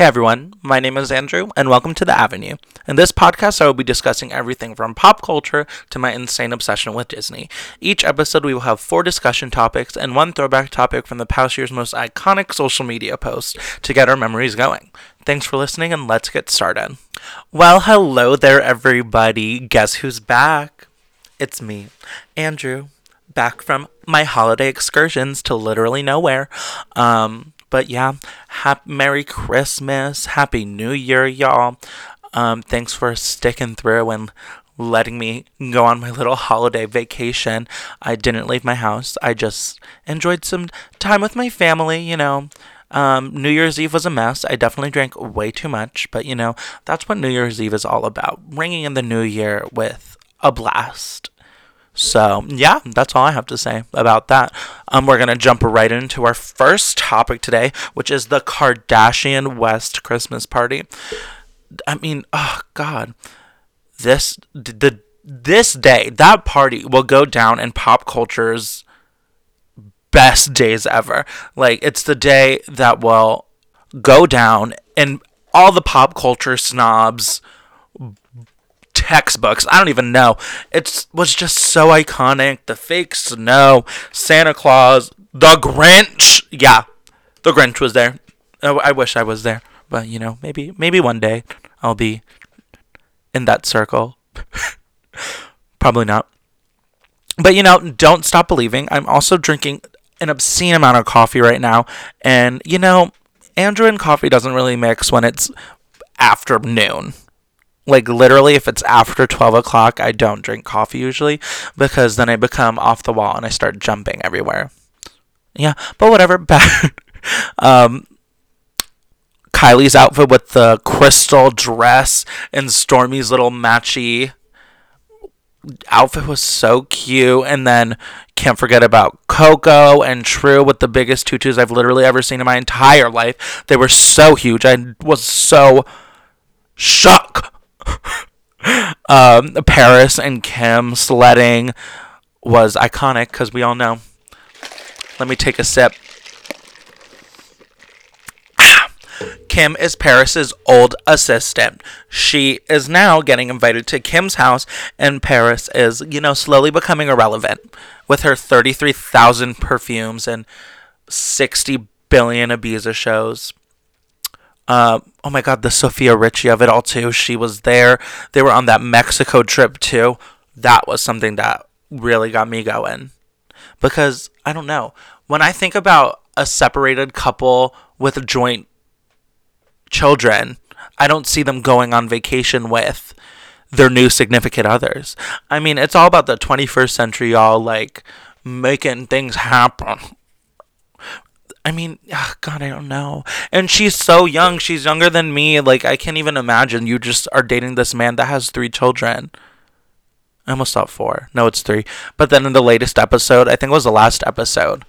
Hey everyone, my name is Andrew, and welcome to The Avenue. In this podcast, I will be discussing everything from pop culture to my insane obsession with Disney. Each episode, we will have four discussion topics and one throwback topic from the past year's most iconic social media posts to get our memories going. Thanks for listening, and let's get started. Well, hello there, everybody. Guess who's back? It's me, Andrew, back from my holiday excursions to literally nowhere. Um, but yeah, happy Merry Christmas, Happy New Year, y'all. Um, thanks for sticking through and letting me go on my little holiday vacation. I didn't leave my house. I just enjoyed some time with my family, you know. Um, New Year's Eve was a mess. I definitely drank way too much, but you know, that's what New Year's Eve is all about. Ringing in the new year with a blast. So, yeah, that's all I have to say about that. Um, we're going to jump right into our first topic today, which is the Kardashian West Christmas party. I mean, oh, God. This, the, this day, that party will go down in pop culture's best days ever. Like, it's the day that will go down in all the pop culture snobs' textbooks. I don't even know. It was just so iconic. The fake snow, Santa Claus, the Grinch. Yeah, the Grinch was there. Oh, I wish I was there, but you know, maybe maybe one day I'll be in that circle. Probably not. But you know, don't stop believing. I'm also drinking an obscene amount of coffee right now, and you know, Andrew and coffee doesn't really mix when it's afternoon. Like literally, if it's after 12 o'clock, I don't drink coffee usually because then I become off the wall and I start jumping everywhere. Yeah, but whatever. Um, Kylie's outfit with the crystal dress and Stormi's little matchy outfit was so cute. And then can't forget about Coco and True with the biggest tutus I've literally ever seen in my entire life. They were so huge. I was so shocked um, Paris and Kim sledding was iconic because we all know. Let me take a sip. Kim is Paris's old assistant. She is now getting invited to Kim's house, and Paris is, you know, slowly becoming irrelevant with her 33,000 perfumes and 60 billion Ibiza shows. Uh, oh my god, the Sofia Richie of it all too. She was there. They were on that Mexico trip too. That was something that really got me going. Because I don't know. When I think about a separated couple with joint children, I don't see them going on vacation with their new significant others. I mean, it's all about the 21st century, y'all, like making things happen. I mean, ugh, God, I don't know. And she's so young. She's younger than me. Like, I can't even imagine you just are dating this man that has three children. I almost thought four. No, it's three. But then in the latest episode, I think it was the last episode,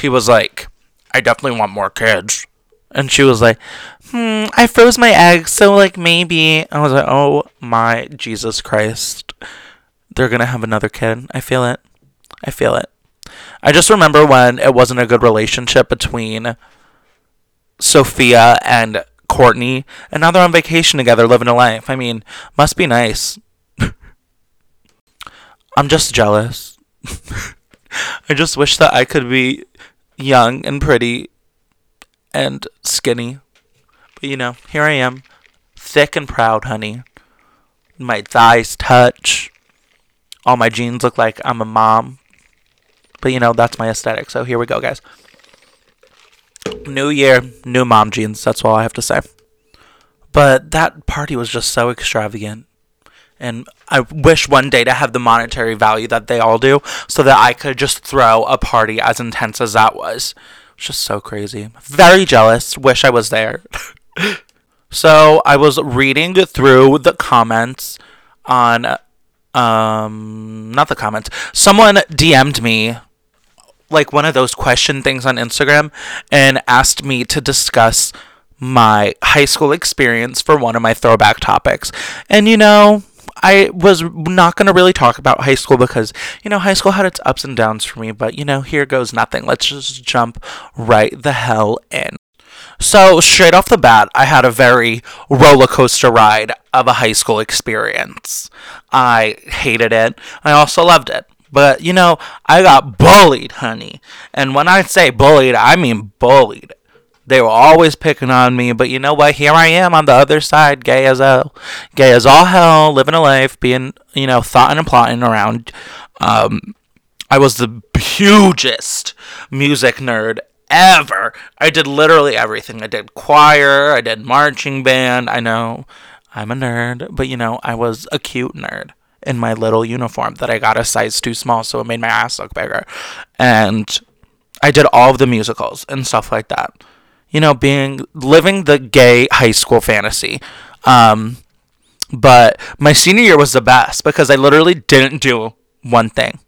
he was like, I definitely want more kids. And she was like, hmm, I froze my eggs, so like maybe. I was like, oh my Jesus Christ. They're gonna have another kid. I feel it. I feel it. I just remember when it wasn't a good relationship between Sofia and Courtney, and now they're on vacation together, living a life. I mean, must be nice. I'm just jealous. I just wish that I could be young and pretty and skinny. But you know, here I am, thick and proud, honey. My thighs touch. All my jeans look like I'm a mom. But you know, that's my aesthetic. So here we go, guys. New year, new mom jeans. That's all I have to say. But that party was just so extravagant. And I wish one day to have the monetary value that they all do so that I could just throw a party as intense as that was. It's just so crazy. Very jealous. Wish I was there. so I was reading through the comments on um not the comments. Someone DM'd me like one of those question things on Instagram and asked me to discuss my high school experience for one of my throwback topics. And you know, I was not going to really talk about high school because, you know, high school had its ups and downs for me, but you know, here goes nothing. Let's just jump right the hell in. So, straight off the bat, I had a very roller coaster ride of a high school experience. I hated it. I also loved it. But, you know, I got bullied, honey. And when I say bullied, I mean bullied. They were always picking on me, but you know what? Here I am on the other side, gay as hell, gay as all hell, living a life, being you know thoughting and plotting around. Um, I was the hugest music nerd ever. I did literally everything. I did choir, I did marching band. I know I'm a nerd, but you know, I was a cute nerd in my little uniform that I got a size too small, so it made my ass look bigger. And I did all of the musicals and stuff like that you know, being living the gay high school fantasy. Um, but my senior year was the best because I literally didn't do one thing.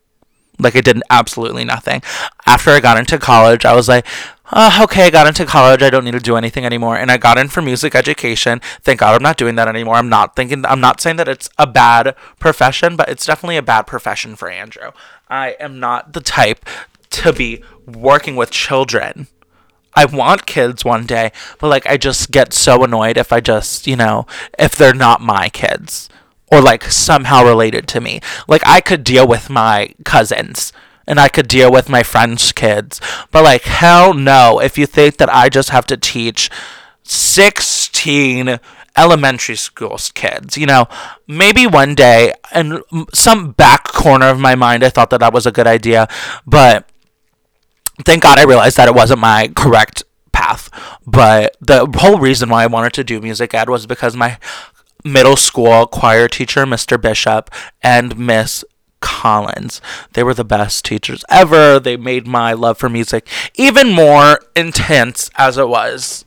Like I did absolutely nothing. After I got into college, I was like, oh, okay, I got into college. I don't need to do anything anymore. And I got in for music education. Thank God I'm not doing that anymore. I'm not thinking, I'm not saying that it's a bad profession, but it's definitely a bad profession for Andrew. I am not the type to be working with children I want kids one day, but like I just get so annoyed if I just, you know, if they're not my kids or like somehow related to me. Like I could deal with my cousins and I could deal with my friends' kids, but like hell no if you think that I just have to teach 16 elementary school kids. You know, maybe one day, and some back corner of my mind, I thought that that was a good idea, but thank God I realized that it wasn't my correct path. But the whole reason why I wanted to do music ed was because my middle school choir teacher, Mr. Bishop, and Miss Collins. They were the best teachers ever. They made my love for music even more intense as it was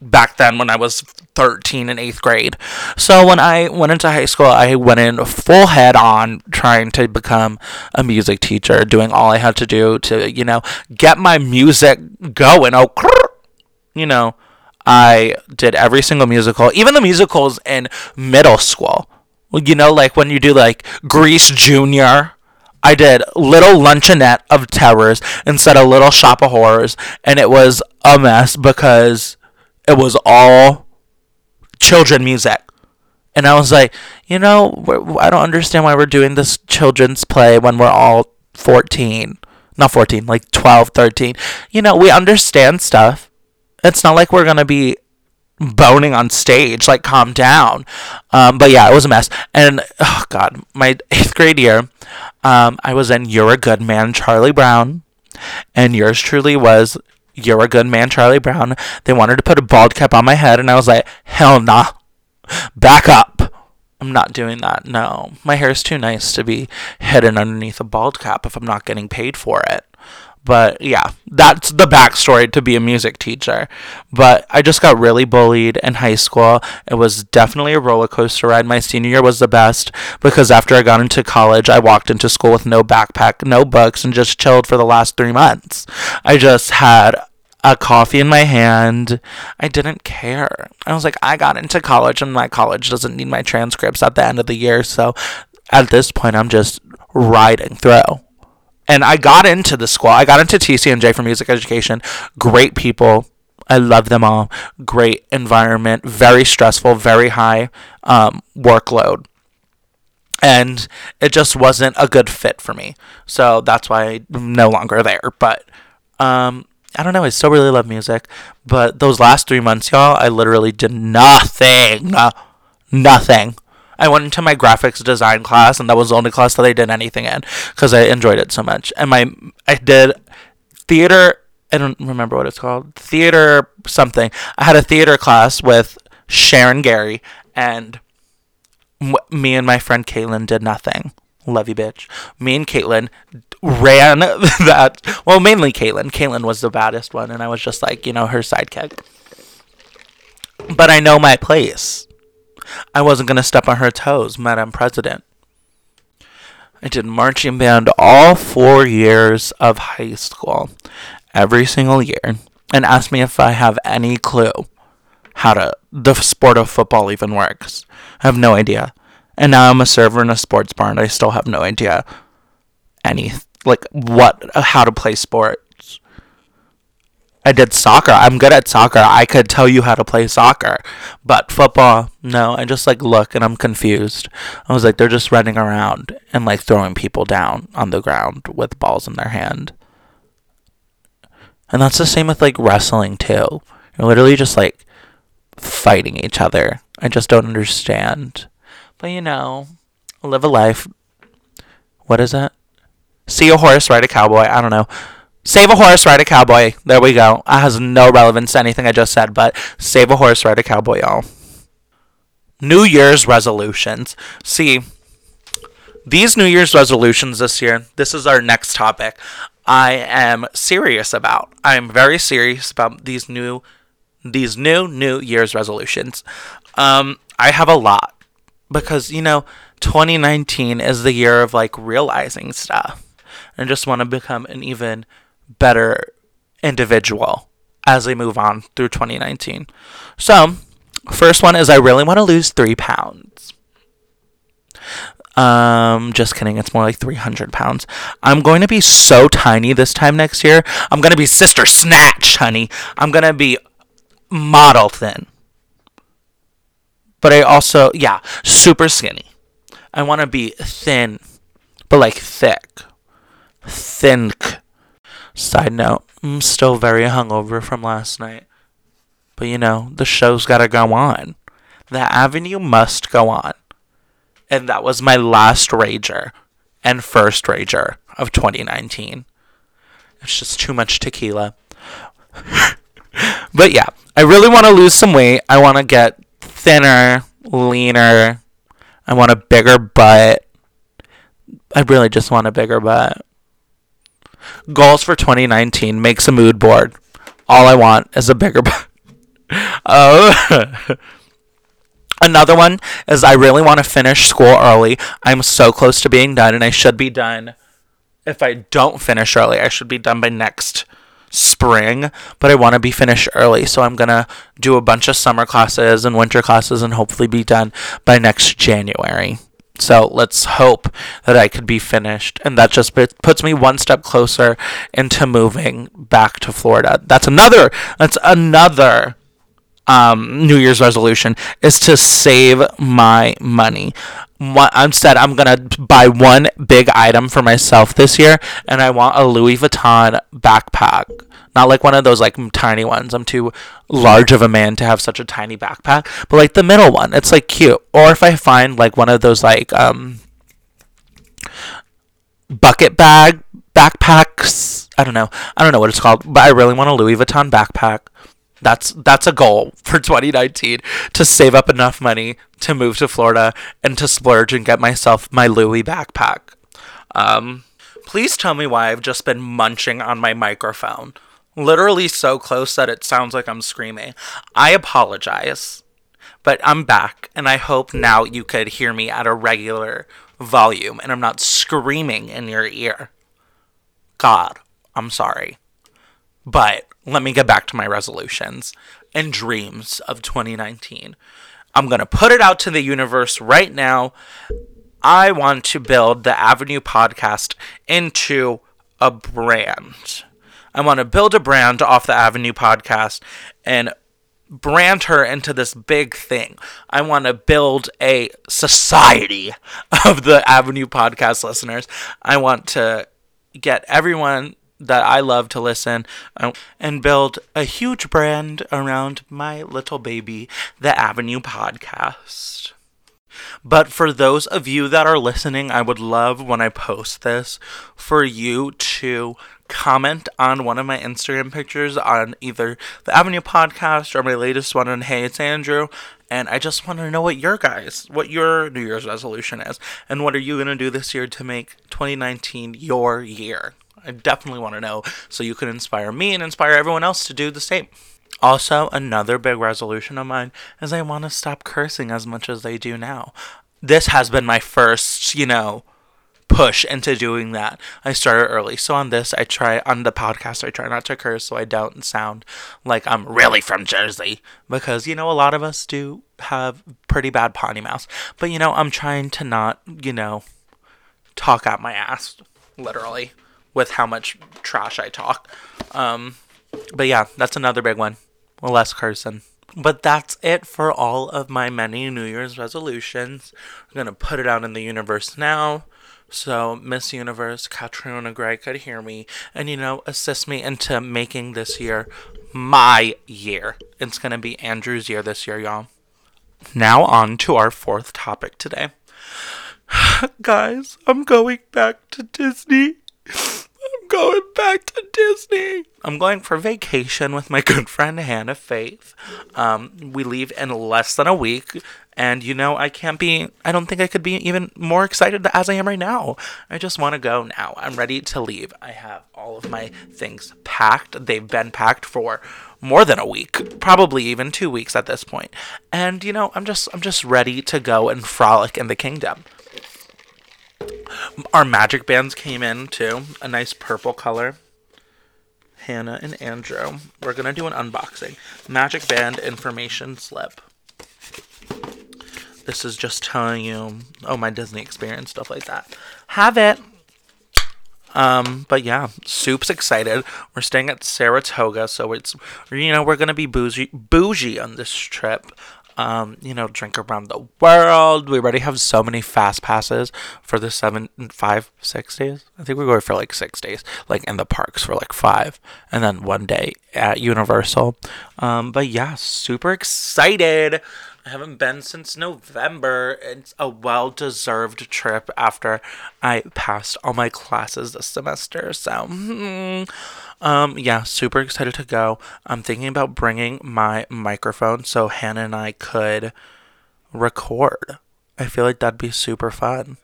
back then when I was 13 in eighth grade. So when I went into high school, I went in full head on trying to become a music teacher, doing all I had to do to, you know, get my music going. Oh, you know, I did every single musical, even the musicals in middle school. Well you know, like when you do like Grease Junior. I did Little Luncheonette of Terrors instead of Little Shop of Horrors, and it was a mess because it was all children music. And I was like, you know, I don't understand why we're doing this children's play when we're all 14. Not 14, like 12, 13. You know, we understand stuff. It's not like we're going to be boning on stage. Like, calm down. Um, but yeah, it was a mess. And, oh, God, my eighth grade year, um, I was in You're a Good Man, Charlie Brown. And yours truly was you're a good man, Charlie Brown. They wanted to put a bald cap on my head, and I was like, hell nah. Back up. I'm not doing that. No. My hair is too nice to be hidden underneath a bald cap if I'm not getting paid for it. But yeah, that's the backstory to be a music teacher. But I just got really bullied in high school. It was definitely a roller coaster ride. My senior year was the best because after I got into college, I walked into school with no backpack, no books, and just chilled for the last three months. I just had a coffee in my hand. I didn't care. I was like, I got into college, and my college doesn't need my transcripts at the end of the year. So at this point, I'm just riding through and I got into the school. I got into TCNJ for music education. Great people. I love them all. Great environment. Very stressful. Very high um, workload. And it just wasn't a good fit for me. So that's why I'm no longer there. But um, I don't know. I still really love music. But those last three months, y'all, I literally did nothing. Nothing. I went into my graphics design class, and that was the only class that I did anything in because I enjoyed it so much. And my I did theater. I don't remember what it's called. Theater something. I had a theater class with Sharon Gary, and me and my friend Caitlin did nothing. Love you, bitch. Me and Caitlin ran that. Well, mainly Caitlin. Caitlin was the baddest one, and I was just like, you know, her sidekick. But I know my place. I wasn't going to step on her toes, Madam President. I did marching band all four years of high school, every single year, and asked me if I have any clue how to the sport of football even works. I have no idea. And now I'm a server in a sports bar, and I still have no idea any like what how to play sports. I did soccer. I'm good at soccer. I could tell you how to play soccer. But football, no. I just like look and I'm confused. I was like, they're just running around and like throwing people down on the ground with balls in their hand. And that's the same with like wrestling too. You're literally just like fighting each other. I just don't understand. But you know, live a life. What is it? See a horse, ride a cowboy. I don't know. Save a horse, ride a cowboy. There we go. That has no relevance to anything I just said, but save a horse, ride a cowboy, y'all. New Year's resolutions. See, these New Year's resolutions this year, this is our next topic. I am serious about. I am very serious about these new these new New Year's resolutions. Um, I have a lot because you know, 2019 is the year of like realizing stuff. and just want to become an even better individual as we move on through 2019. So, first one is I really want to lose three pounds. Um, just kidding. It's more like 300 pounds. I'm going to be so tiny this time next year. I'm going to be Sister Snatch, honey. I'm going to be model thin. But I also, yeah, super skinny. I want to be thin, but like thick. Think. Side note, I'm still very hungover from last night. But you know, the show's gotta go on. The avenue must go on. And that was my last rager and first rager of 2019. It's just too much tequila. but yeah, I really want to lose some weight. I want to get thinner, leaner. I want a bigger butt. I really just want a bigger butt. Goals for 2019. Makes a mood board. All I want is a bigger. oh. Another one is I really want to finish school early. I'm so close to being done, and I should be done. If I don't finish early, I should be done by next spring, but I want to be finished early. So I'm going to do a bunch of summer classes and winter classes and hopefully be done by next January. So let's hope that I could be finished. And that just puts me one step closer into moving back to Florida. That's another, that's another um, New Year's resolution is to save my money. Instead, I'm gonna buy one big item for myself this year, and I want a Louis Vuitton backpack. Not like one of those like tiny ones. I'm too large of a man to have such a tiny backpack, but like the middle one. It's like cute. Or if I find like one of those like um bucket bag backpacks. I don't know. I don't know what it's called, but I really want a Louis Vuitton backpack. That's that's a goal for 2019 to save up enough money to move to Florida and to splurge and get myself my Louis backpack. Um, please tell me why I've just been munching on my microphone. Literally so close that it sounds like I'm screaming. I apologize, but I'm back and I hope now you could hear me at a regular volume and I'm not screaming in your ear. God, I'm sorry. But let me get back to my resolutions and dreams of 2019. I'm going to put it out to the universe right now. I want to build the Avenue podcast into a brand. I want to build a brand off the Avenue podcast and brand her into this big thing. I want to build a society of the Avenue podcast listeners. I want to get everyone that I love to listen uh, and build a huge brand around my little baby, the Avenue Podcast. But for those of you that are listening, I would love when I post this for you to comment on one of my Instagram pictures on either the Avenue podcast or my latest one on Hey It's Andrew. And I just want to know what your guys, what your New Year's resolution is, and what are you going to do this year to make 2019 your year? I definitely want to know so you can inspire me and inspire everyone else to do the same. Also, another big resolution of mine is I want to stop cursing as much as I do now. This has been my first, you know, push into doing that. I started early. So on this, I try, on the podcast, I try not to curse so I don't sound like I'm really from Jersey. Because, you know, a lot of us do have pretty bad potty mouths. But, you know, I'm trying to not, you know, talk out my ass, literally with how much trash I talk. Um, but yeah, that's another big one. Less Carson. But that's it for all of my many New Year's resolutions. I'm going to put it out in the universe now. So, Miss Universe, Catriona Gray could hear me and, you know, assist me into making this year my year. It's going to be Andrew's year this year, y'all. Now, on to our fourth topic today. Guys, I'm going back to Disney Disney. I'm going for vacation with my good friend Hannah Faith. Um, we leave in less than a week. And, you know, I can't be, I don't think I could be even more excited as I am right now. I just want to go now. I'm ready to leave. I have all of my things packed. They've been packed for more than a week, probably even two weeks at this point. And, you know, I'm just, I'm just ready to go and frolic in the kingdom. Our magic bands came in too, a nice purple color. Hannah and Andrew. We're gonna do an unboxing. Magic band information slip. This is just telling you, oh, my Disney experience, stuff like that. Have it. Um, but yeah, Soup's excited. We're staying at Saratoga, so it's you know we're gonna be bougie bougie on this trip um, you know, drink around the world. We already have so many fast passes for the seven, five, six days. I think we're going for like six days, like in the parks for like five, and then one day at Universal. Um, but yeah, super excited. I haven't been since November. It's a well deserved trip after I passed all my classes this semester. So, hmm, um, yeah, super excited to go. I'm thinking about bringing my microphone so Hannah and I could record. I feel like that'd be super fun.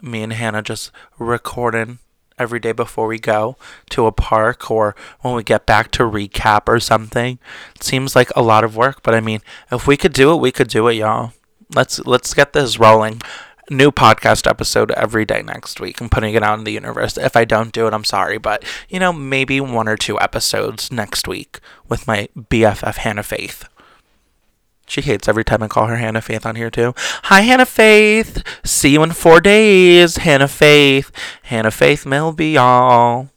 Me and Hannah just recording every day before we go to a park or when we get back to recap or something. It seems like a lot of work, but I mean, if we could do it, we could do it, y'all. Let's let's get this rolling new podcast episode every day next week and putting it out in the universe. If I don't do it, I'm sorry, but you know, maybe one or two episodes next week with my BFF Hannah Faith. She hates every time I call her Hannah Faith on here too. Hi Hannah Faith. See you in four days. Hannah Faith. Hannah Faith Milby, y'all.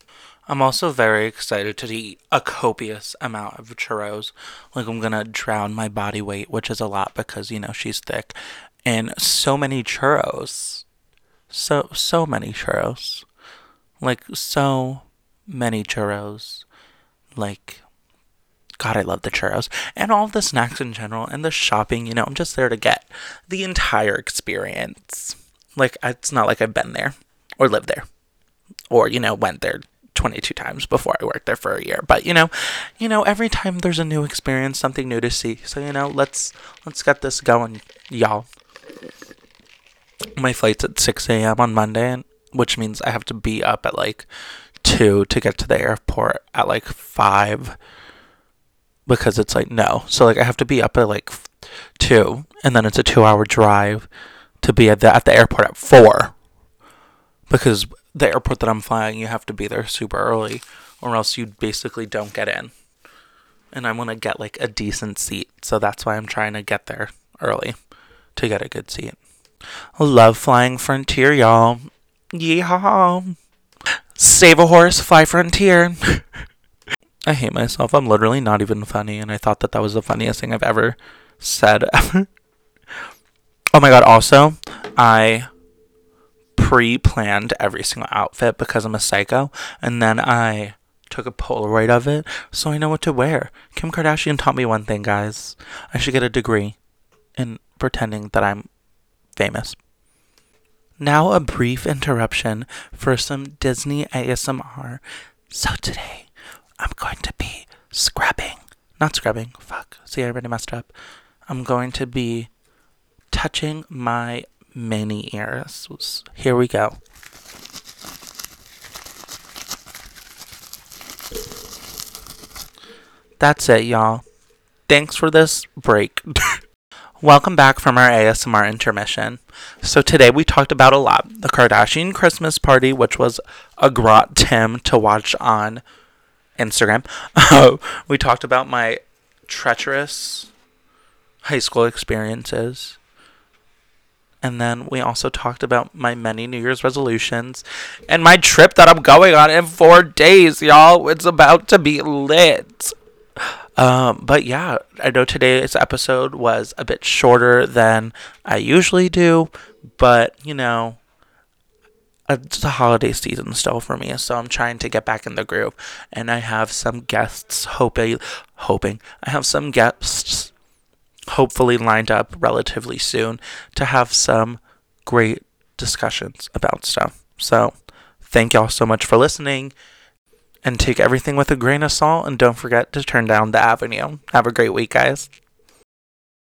I'm also very excited to eat a copious amount of churros. Like I'm gonna drown my body weight, which is a lot because you know she's thick, and so many churros. So so many churros. Like so many churros. Like God, I love the churros and all the snacks in general and the shopping. You know, I'm just there to get the entire experience. Like, it's not like I've been there or lived there or, you know, went there 22 times before I worked there for a year. But, you know, you know, every time there's a new experience, something new to see. So, you know, let's let's get this going, y'all my flight's at 6 a.m. on Monday, which means I have to be up at like 2 to get to the airport at like 5 because it's like no. So like I have to be up at like 2 and then it's a 2 hour drive to be at the, at the airport at 4 because the airport that I'm flying you have to be there super early or else you basically don't get in. And I want to get like a decent seat, so that's why I'm trying to get there early to get a good seat. Love flying Frontier, y'all. Yeehaw. Save a horse, fly Frontier. I hate myself. I'm literally not even funny, and I thought that that was the funniest thing I've ever said ever. oh my god, also, I pre planned every single outfit because I'm a psycho, and then I took a Polaroid of it so I know what to wear. Kim Kardashian taught me one thing, guys. I should get a degree in pretending that I'm famous. Now, a brief interruption for some Disney ASMR. So, today I'm going to be scrubbing. Not scrubbing, fuck. See, I already messed up. I'm going to be touching my mini ears. Here we go. That's it, y'all. Thanks for this break. Welcome back from our ASMR intermission. So today we talked about a lot. The Kardashian Christmas party, which was a grot Tim to watch on Instagram. we talked about my treacherous high school experiences. And then we also talked about my many New Year's resolutions and my trip that I'm going on in four days, y'all. It's about to be lit. Um, but yeah, I know today's episode was a bit shorter than I usually do, but you know, it's a holiday season still for me, so I'm trying to get back in the groove. And I have some guests hoping, hoping I have some guests hopefully lined up relatively soon to have some great discussions about stuff. So, thank y'all so much for listening and take everything with a grain of salt and don't forget to turn down the avenue. Have a great week, guys.